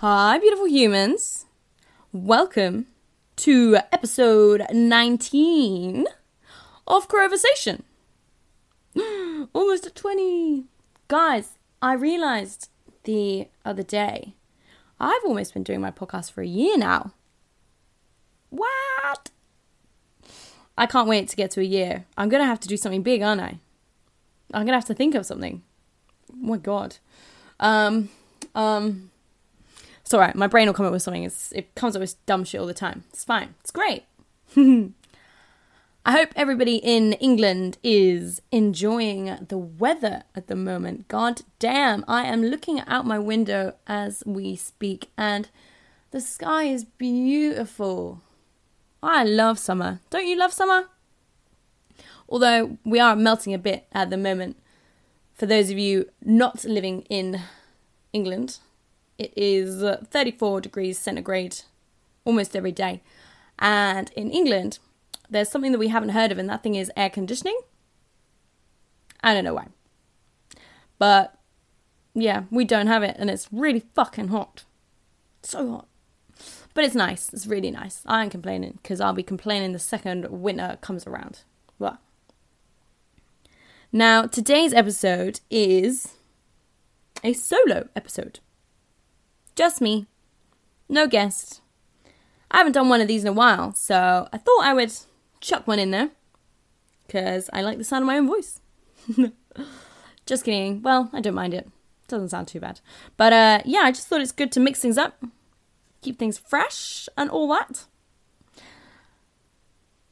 Hi, beautiful humans. Welcome to episode 19 of Conversation. Almost at 20. Guys, I realized the other day I've almost been doing my podcast for a year now. What? I can't wait to get to a year. I'm going to have to do something big, aren't I? I'm going to have to think of something. Oh my god. Um, um, it's alright. My brain will come up with something. It's, it comes up with dumb shit all the time. It's fine. It's great. I hope everybody in England is enjoying the weather at the moment. God damn, I am looking out my window as we speak, and the sky is beautiful. I love summer. Don't you love summer? Although we are melting a bit at the moment. For those of you not living in England, it is 34 degrees centigrade almost every day. And in England, there's something that we haven't heard of, and that thing is air conditioning. I don't know why. But yeah, we don't have it, and it's really fucking hot. So hot. But it's nice. It's really nice. I ain't complaining, because I'll be complaining the second winter comes around. Well. Now, today's episode is a solo episode. Just me. No guest. I haven't done one of these in a while, so I thought I would chuck one in there. Because I like the sound of my own voice. just kidding. Well, I don't mind it. Doesn't sound too bad. But uh, yeah, I just thought it's good to mix things up, keep things fresh, and all that.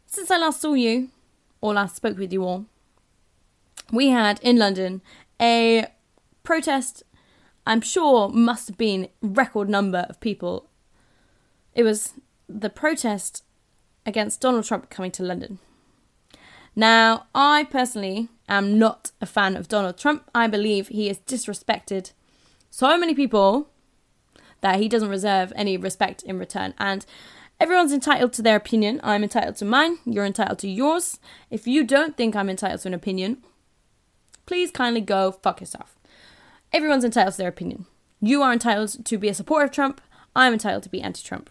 Since I last saw you, or last spoke with you all, we had in London a protest I'm sure must have been record number of people. It was the protest against Donald Trump coming to London. Now, I personally am not a fan of Donald Trump. I believe he has disrespected so many people that he doesn't reserve any respect in return. And everyone's entitled to their opinion. I'm entitled to mine. You're entitled to yours. If you don't think I'm entitled to an opinion, please kindly go fuck yourself. Everyone's entitled to their opinion. You are entitled to be a supporter of Trump. I'm entitled to be anti Trump.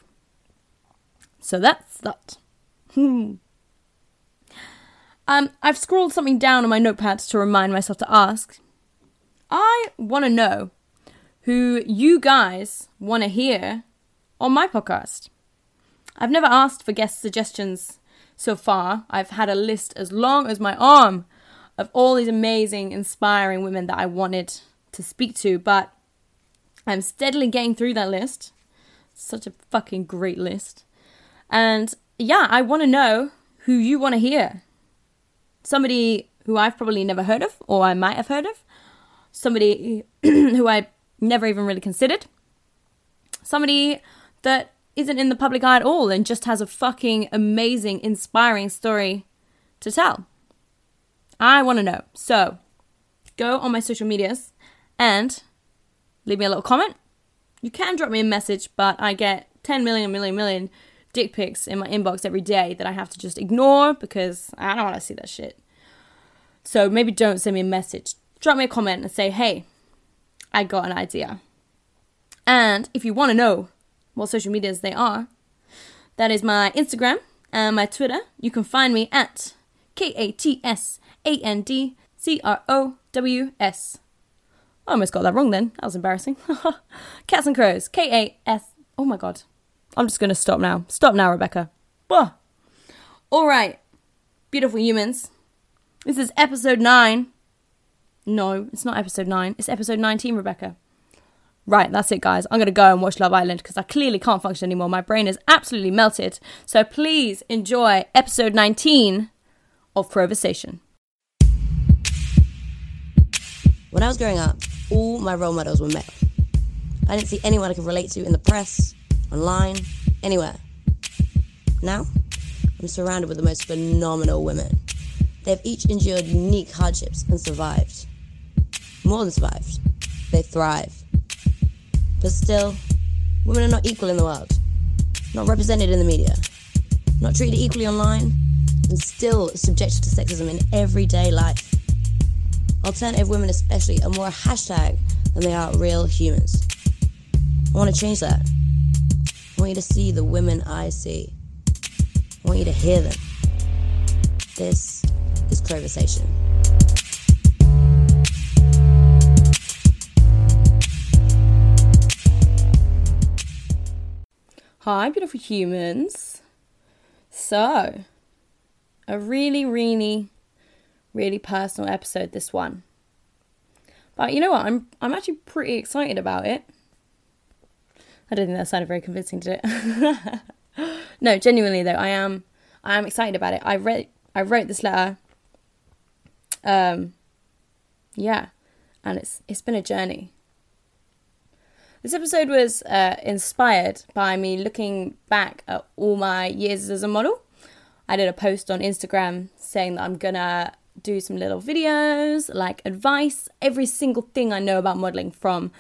So that's that. Um, I've scrawled something down on my notepad to remind myself to ask. I want to know who you guys want to hear on my podcast. I've never asked for guest suggestions so far. I've had a list as long as my arm of all these amazing, inspiring women that I wanted to speak to, but I'm steadily getting through that list. Such a fucking great list. And yeah, I want to know who you want to hear. Somebody who I've probably never heard of, or I might have heard of. Somebody who I never even really considered. Somebody that isn't in the public eye at all and just has a fucking amazing, inspiring story to tell. I want to know. So, go on my social medias and leave me a little comment. You can drop me a message, but I get 10 million, million, million dick pics in my inbox every day that I have to just ignore because I don't want to see that shit. So maybe don't send me a message. Drop me a comment and say, hey, I got an idea. And if you want to know what social medias they are, that is my Instagram and my Twitter. You can find me at K A T S A N D C R O W S I almost got that wrong then. That was embarrassing. Cats and Crows. K A S. Oh my god. I'm just going to stop now. Stop now, Rebecca. Bah. All right. Beautiful humans. This is episode 9. No, it's not episode 9. It's episode 19, Rebecca. Right, that's it, guys. I'm going to go and watch Love Island because I clearly can't function anymore. My brain is absolutely melted. So please enjoy episode 19 of Conversation. When I was growing up, all my role models were male. I didn't see anyone I could relate to in the press, online, anywhere. Now, I'm surrounded with the most phenomenal women. They've each endured unique hardships and survived. More than survived, they thrive. But still, women are not equal in the world, not represented in the media, not treated equally online, and still subjected to sexism in everyday life. Alternative women, especially, are more hashtag than they are real humans. I want to change that. I want you to see the women I see. I want you to hear them. This is Conversation. Hi, beautiful humans. So, a really, really, really personal episode. This one, but you know what? I'm I'm actually pretty excited about it. I don't think that sounded very convincing, did it? no, genuinely though, I am I am excited about it. I read I wrote this letter. Um, yeah, and it's it's been a journey. This episode was uh, inspired by me looking back at all my years as a model. I did a post on Instagram saying that I'm gonna do some little videos, like advice, every single thing I know about modeling from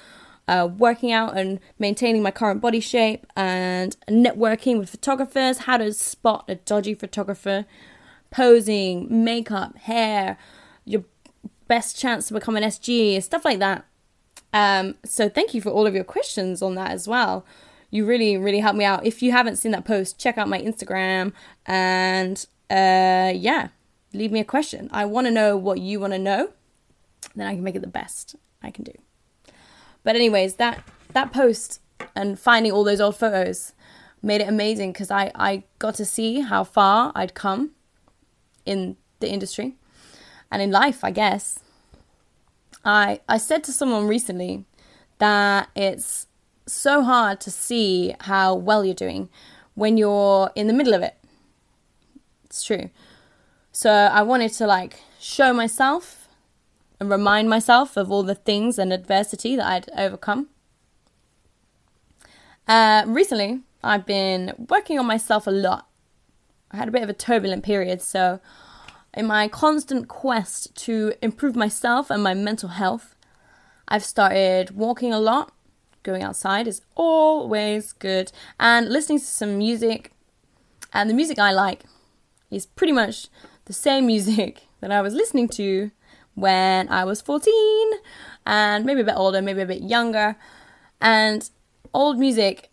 uh, working out and maintaining my current body shape and networking with photographers, how to spot a dodgy photographer, posing, makeup, hair, your best chance to become an SG, stuff like that. Um, so thank you for all of your questions on that as well. You really, really helped me out. If you haven't seen that post, check out my Instagram and uh, yeah, leave me a question. I want to know what you want to know. Then I can make it the best I can do. But anyways, that that post and finding all those old photos made it amazing because I I got to see how far I'd come in the industry and in life, I guess. I I said to someone recently that it's so hard to see how well you're doing when you're in the middle of it. It's true. So I wanted to like show myself and remind myself of all the things and adversity that I'd overcome. Uh, recently, I've been working on myself a lot. I had a bit of a turbulent period, so in my constant quest to improve myself and my mental health, I've started walking a lot. Going outside is always good, and listening to some music. And the music I like is pretty much the same music that I was listening to when I was 14 and maybe a bit older, maybe a bit younger. And old music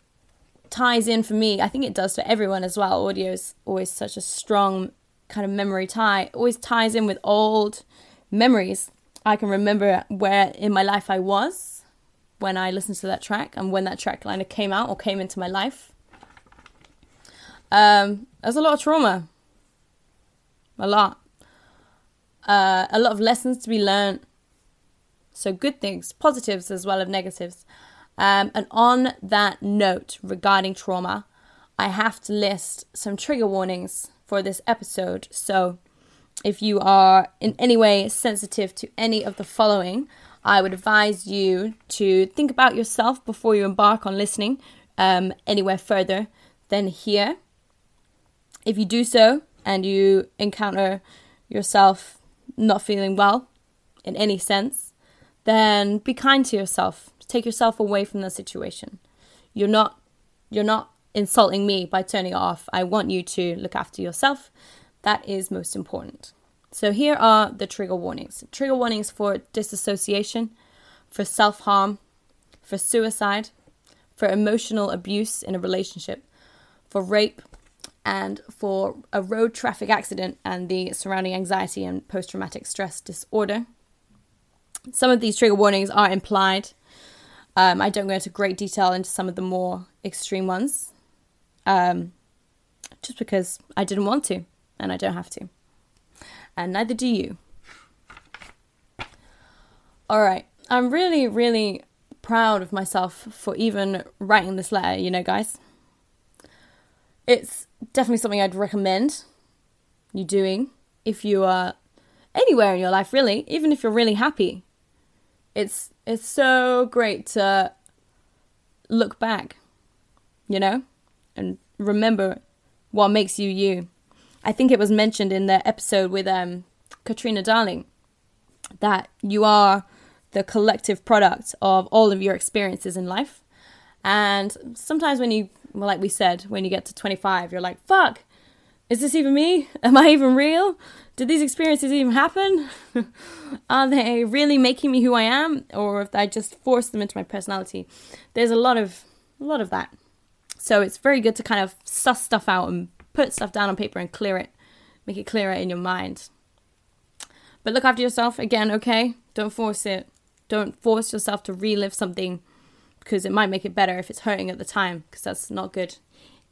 ties in for me. I think it does for everyone as well. Audio is always such a strong kind of memory tie. It always ties in with old memories. I can remember where in my life I was when I listened to that track and when that track of came out or came into my life. Um, there's a lot of trauma. A lot. Uh, a lot of lessons to be learned. So, good things, positives as well as negatives. Um, and on that note regarding trauma, I have to list some trigger warnings for this episode. So, if you are in any way sensitive to any of the following, I would advise you to think about yourself before you embark on listening um, anywhere further than here. If you do so and you encounter yourself not feeling well in any sense, then be kind to yourself. Take yourself away from the situation. You're not you're not insulting me by turning it off. I want you to look after yourself. That is most important. So here are the trigger warnings. Trigger warnings for disassociation, for self-harm, for suicide, for emotional abuse in a relationship, for rape, and for a road traffic accident and the surrounding anxiety and post traumatic stress disorder. Some of these trigger warnings are implied. Um, I don't go into great detail into some of the more extreme ones, um, just because I didn't want to, and I don't have to, and neither do you. All right, I'm really, really proud of myself for even writing this letter. You know, guys, it's definitely something I'd recommend you doing if you are anywhere in your life, really, even if you're really happy. It's it's so great to look back, you know, and remember what makes you you. I think it was mentioned in the episode with um, Katrina Darling that you are the collective product of all of your experiences in life. And sometimes when you, well, like we said, when you get to 25, you're like, fuck, is this even me? Am I even real? Did these experiences even happen? Are they really making me who I am, or if I just forced them into my personality? There's a lot of a lot of that. So it's very good to kind of suss stuff out and put stuff down on paper and clear it, make it clearer in your mind. But look after yourself again, okay? Don't force it. Don't force yourself to relive something because it might make it better if it's hurting at the time, because that's not good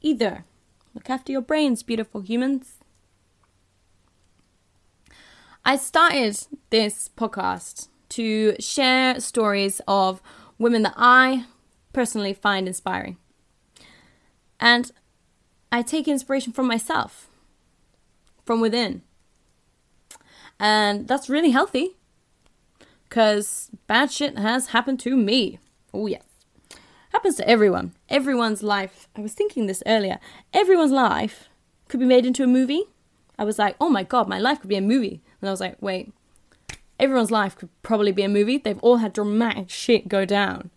either. Look after your brains, beautiful humans. I started this podcast to share stories of women that I personally find inspiring. And I take inspiration from myself, from within. And that's really healthy because bad shit has happened to me. Oh, yes. Happens to everyone. Everyone's life. I was thinking this earlier. Everyone's life could be made into a movie. I was like, oh my god, my life could be a movie. And I was like, wait, everyone's life could probably be a movie. They've all had dramatic shit go down.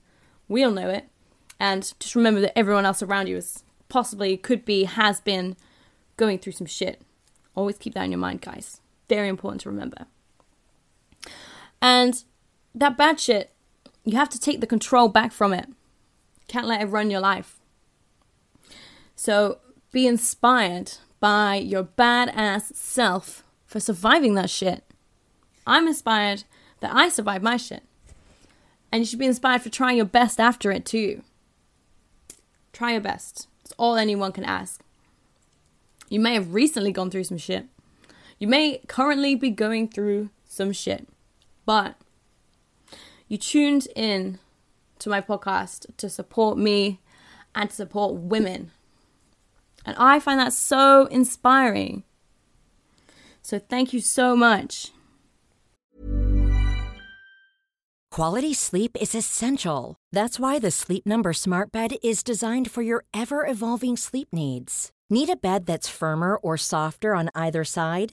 We all know it. And just remember that everyone else around you is possibly, could be, has been going through some shit. Always keep that in your mind, guys. Very important to remember. And that bad shit, you have to take the control back from it. Can't let it run your life. So be inspired by your badass self for surviving that shit. I'm inspired that I survived my shit. And you should be inspired for trying your best after it too. Try your best. It's all anyone can ask. You may have recently gone through some shit. You may currently be going through some shit. But you tuned in to my podcast to support me and to support women. And I find that so inspiring. So thank you so much. Quality sleep is essential. That's why the Sleep Number Smart Bed is designed for your ever evolving sleep needs. Need a bed that's firmer or softer on either side?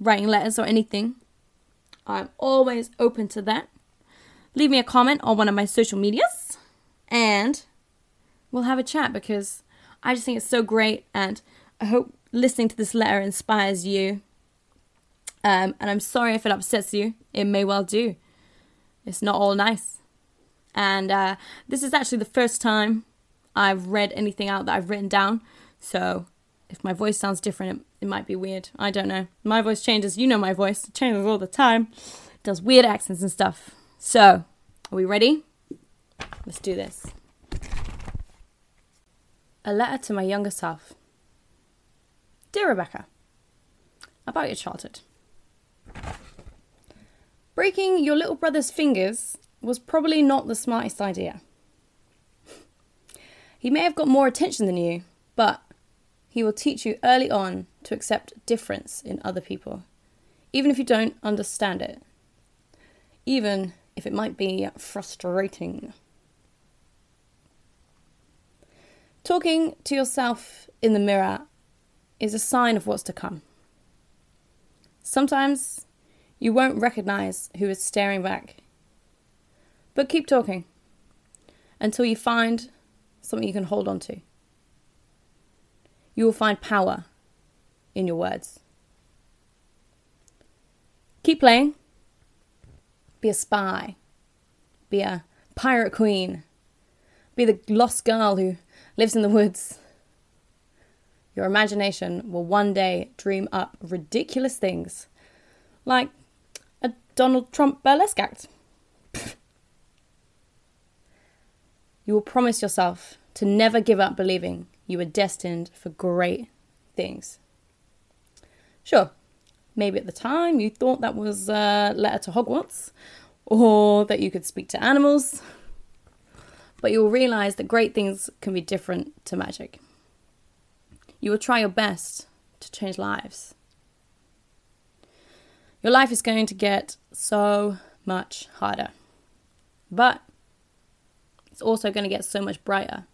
writing letters or anything, I'm always open to that. Leave me a comment on one of my social medias and we'll have a chat because I just think it's so great and I hope listening to this letter inspires you. Um, and I'm sorry if it upsets you. It may well do. It's not all nice. And uh, this is actually the first time I've read anything out that I've written down. So if my voice sounds different, it, it might be weird. I don't know. My voice changes. You know my voice. It changes all the time. It does weird accents and stuff. So, are we ready? Let's do this. A letter to my younger self. Dear Rebecca, about your childhood. Breaking your little brother's fingers was probably not the smartest idea. He may have got more attention than you, but he will teach you early on to accept difference in other people, even if you don't understand it, even if it might be frustrating. Talking to yourself in the mirror is a sign of what's to come. Sometimes you won't recognize who is staring back. But keep talking until you find something you can hold on to. You will find power in your words. Keep playing. Be a spy. Be a pirate queen. Be the lost girl who lives in the woods. Your imagination will one day dream up ridiculous things like a Donald Trump burlesque act. you will promise yourself to never give up believing you are destined for great things. Sure, maybe at the time you thought that was a letter to Hogwarts or that you could speak to animals, but you will realize that great things can be different to magic. You will try your best to change lives. Your life is going to get so much harder, but it's also going to get so much brighter.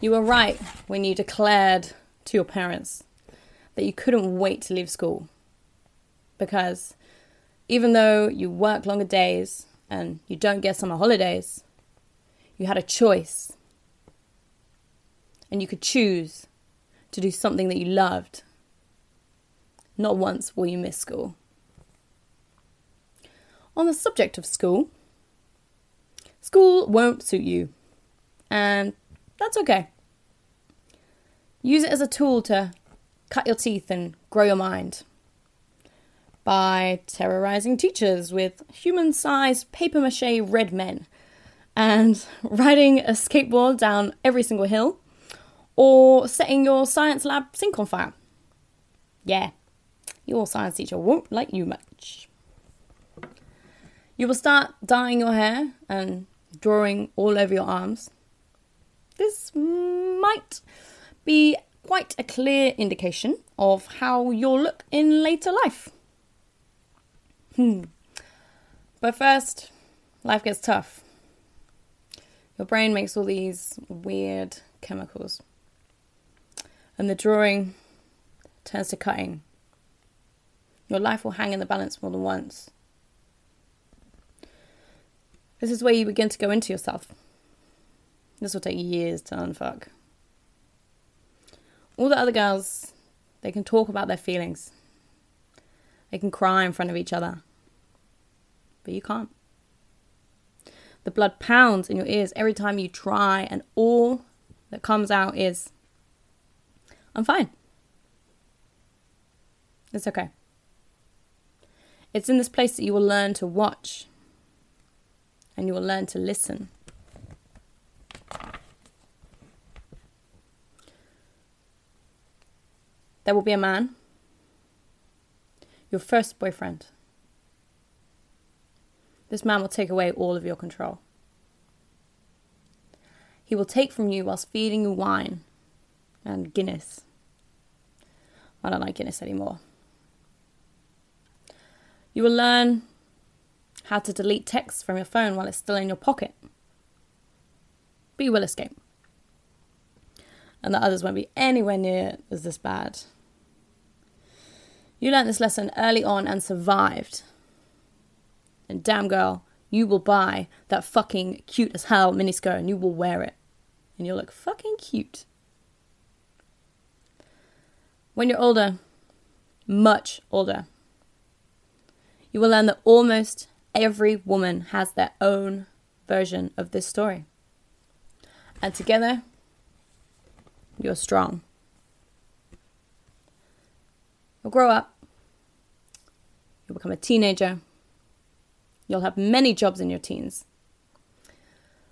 You were right when you declared to your parents that you couldn't wait to leave school. Because even though you work longer days and you don't get summer holidays, you had a choice. And you could choose to do something that you loved. Not once will you miss school. On the subject of school, School won't suit you, and that's okay. Use it as a tool to cut your teeth and grow your mind. By terrorizing teachers with human sized paper mache red men and riding a skateboard down every single hill or setting your science lab sink on fire. Yeah, your science teacher won't like you much. You will start dyeing your hair and drawing all over your arms. This might be quite a clear indication of how you'll look in later life. Hmm. But first, life gets tough. Your brain makes all these weird chemicals. And the drawing turns to cutting. Your life will hang in the balance more than once. This is where you begin to go into yourself. This will take years to unfuck. All the other girls, they can talk about their feelings. They can cry in front of each other. But you can't. The blood pounds in your ears every time you try, and all that comes out is, I'm fine. It's okay. It's in this place that you will learn to watch and you will learn to listen. There will be a man, your first boyfriend. This man will take away all of your control. He will take from you whilst feeding you wine and Guinness. I don't like Guinness anymore. You will learn how to delete text from your phone while it's still in your pocket. But you will escape. And the others won't be anywhere near as this bad. You learned this lesson early on and survived. And damn girl, you will buy that fucking cute as hell miniskirt and you will wear it. And you'll look fucking cute. When you're older, much older, you will learn that almost every woman has their own version of this story. And together, you're strong. You'll grow up, you'll become a teenager, you'll have many jobs in your teens.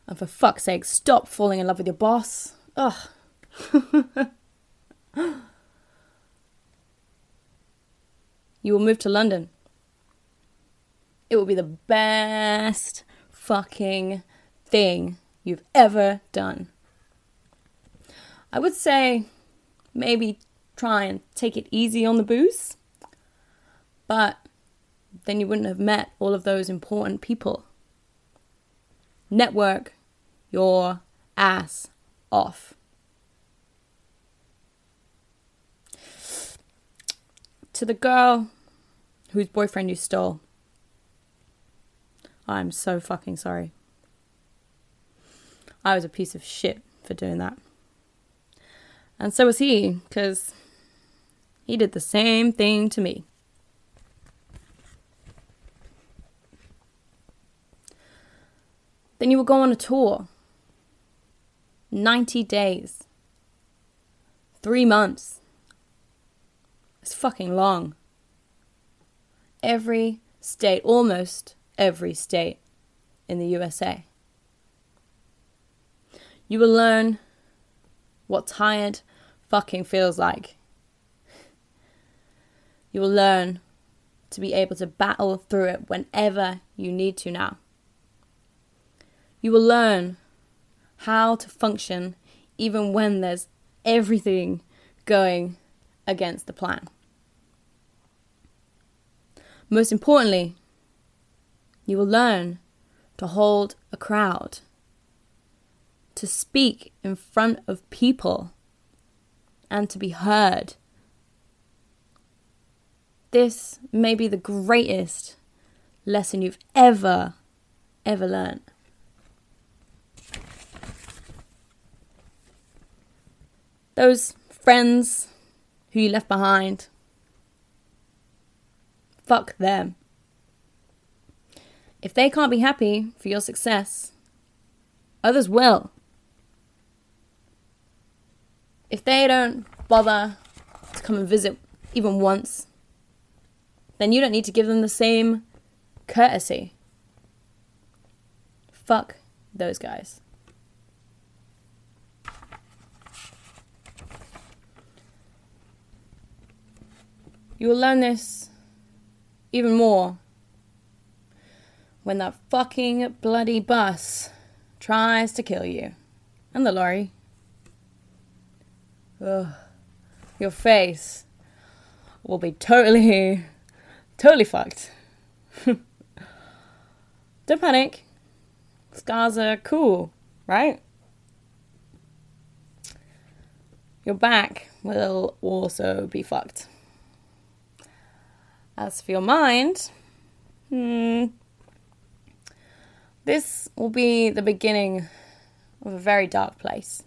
And for fuck's sake, stop falling in love with your boss. Ugh. you will move to London. It will be the best fucking thing you've ever done. I would say maybe try and take it easy on the booze, but then you wouldn't have met all of those important people. Network your ass off. To the girl whose boyfriend you stole, I'm so fucking sorry. I was a piece of shit for doing that. And so was he, because he did the same thing to me. Then you will go on a tour. 90 days. Three months. It's fucking long. Every state, almost every state in the USA. You will learn what tired fucking feels like. You will learn to be able to battle through it whenever you need to now. You will learn how to function even when there's everything going against the plan. Most importantly, you will learn to hold a crowd, to speak in front of people, and to be heard. This may be the greatest lesson you've ever, ever learned. Those friends who you left behind, fuck them. If they can't be happy for your success, others will. If they don't bother to come and visit even once, then you don't need to give them the same courtesy. Fuck those guys. You will learn this even more when that fucking bloody bus tries to kill you. And the lorry. Ugh. Your face will be totally, totally fucked. Don't panic. Scars are cool, right? Your back will also be fucked. As for your mind, hmm, this will be the beginning of a very dark place.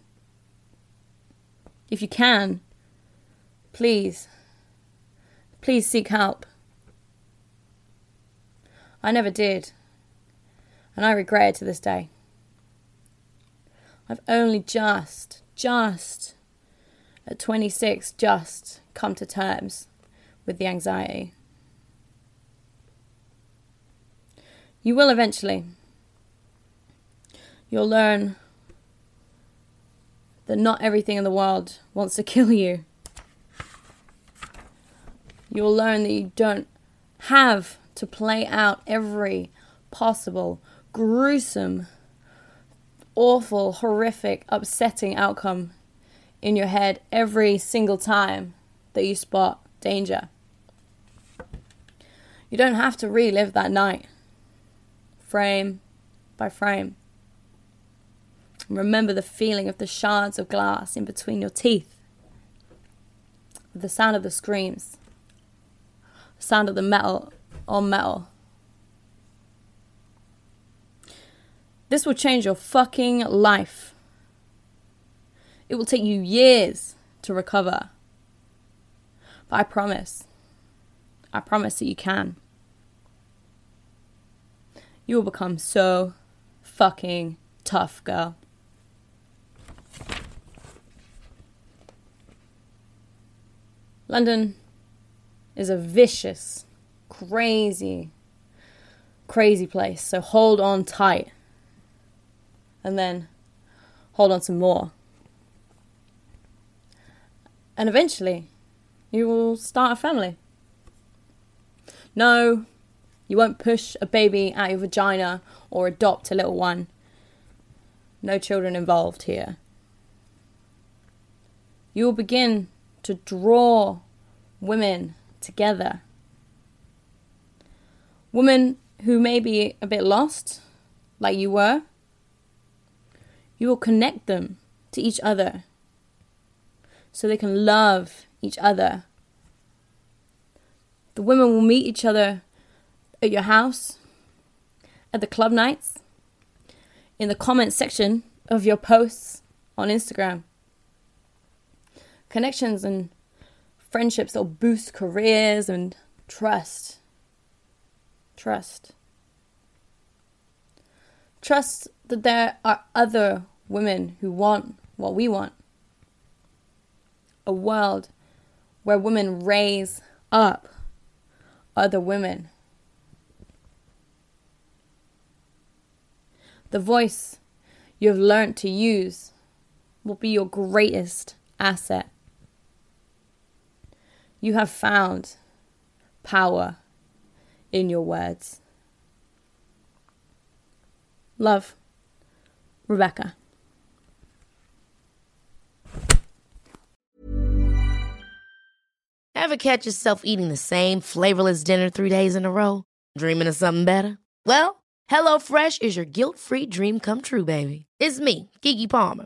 If you can, please, please seek help. I never did, and I regret it to this day. I've only just, just, at 26, just come to terms with the anxiety. You will eventually you'll learn that not everything in the world wants to kill you. You'll learn that you don't have to play out every possible, gruesome, awful, horrific, upsetting outcome in your head every single time that you spot danger. You don't have to relive that night, frame by frame. Remember the feeling of the shards of glass in between your teeth, the sound of the screams, the sound of the metal on metal. This will change your fucking life. It will take you years to recover. But I promise, I promise that you can. You will become so fucking tough, girl. London is a vicious, crazy, crazy place. So hold on tight. And then hold on some more. And eventually, you will start a family. No, you won't push a baby out of your vagina or adopt a little one. No children involved here. You will begin to draw women together. Women who may be a bit lost, like you were, you will connect them to each other so they can love each other. The women will meet each other at your house, at the club nights, in the comment section of your posts on Instagram. Connections and friendships that will boost careers and trust. Trust. Trust that there are other women who want what we want. A world where women raise up other women. The voice you have learned to use will be your greatest asset. You have found power in your words. Love, Rebecca. Ever catch yourself eating the same flavorless dinner three days in a row? Dreaming of something better? Well, HelloFresh is your guilt free dream come true, baby. It's me, Keke Palmer.